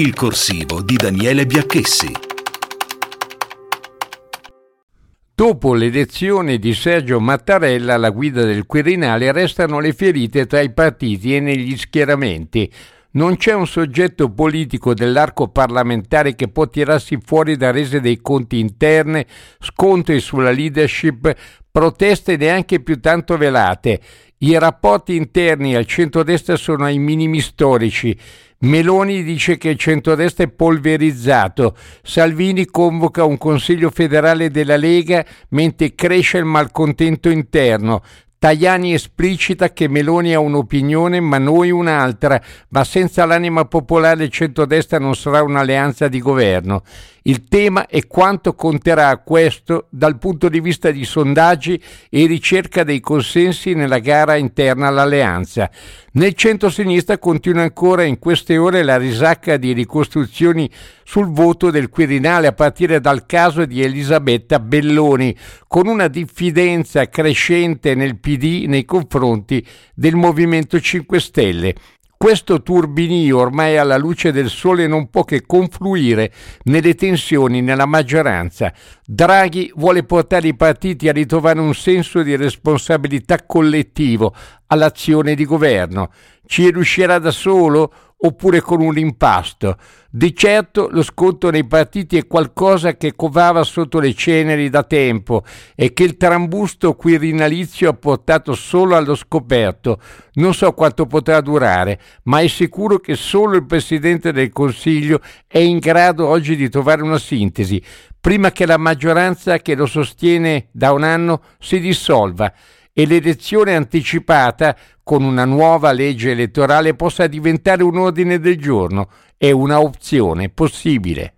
Il corsivo di Daniele Biacchessi. Dopo l'elezione di Sergio Mattarella alla guida del Quirinale restano le ferite tra i partiti e negli schieramenti. Non c'è un soggetto politico dell'arco parlamentare che può tirarsi fuori da rese dei conti interne, scontri sulla leadership, proteste neanche più tanto velate. I rapporti interni al centrodestra sono ai minimi storici. Meloni dice che il centrodestra è polverizzato. Salvini convoca un Consiglio federale della Lega mentre cresce il malcontento interno. Tajani esplicita che Meloni ha un'opinione ma noi un'altra, ma senza l'anima popolare il centrodestra non sarà un'alleanza di governo. Il tema è quanto conterà questo dal punto di vista di sondaggi e ricerca dei consensi nella gara interna all'alleanza. Nel centro-sinistra continua ancora in queste ore la risacca di ricostruzioni sul voto del Quirinale a partire dal caso di Elisabetta Belloni, con una diffidenza crescente nel PD nei confronti del Movimento 5 Stelle. Questo turbinio ormai alla luce del sole non può che confluire nelle tensioni nella maggioranza. Draghi vuole portare i partiti a ritrovare un senso di responsabilità collettivo all'azione di governo. Ci riuscirà da solo oppure con un impasto. Di certo lo sconto nei partiti è qualcosa che covava sotto le ceneri da tempo e che il trambusto quirinalizio ha portato solo allo scoperto. Non so quanto potrà durare, ma è sicuro che solo il Presidente del Consiglio è in grado oggi di trovare una sintesi, prima che la maggioranza che lo sostiene da un anno si dissolva e l'elezione anticipata con una nuova legge elettorale possa diventare un ordine del giorno. È una opzione possibile.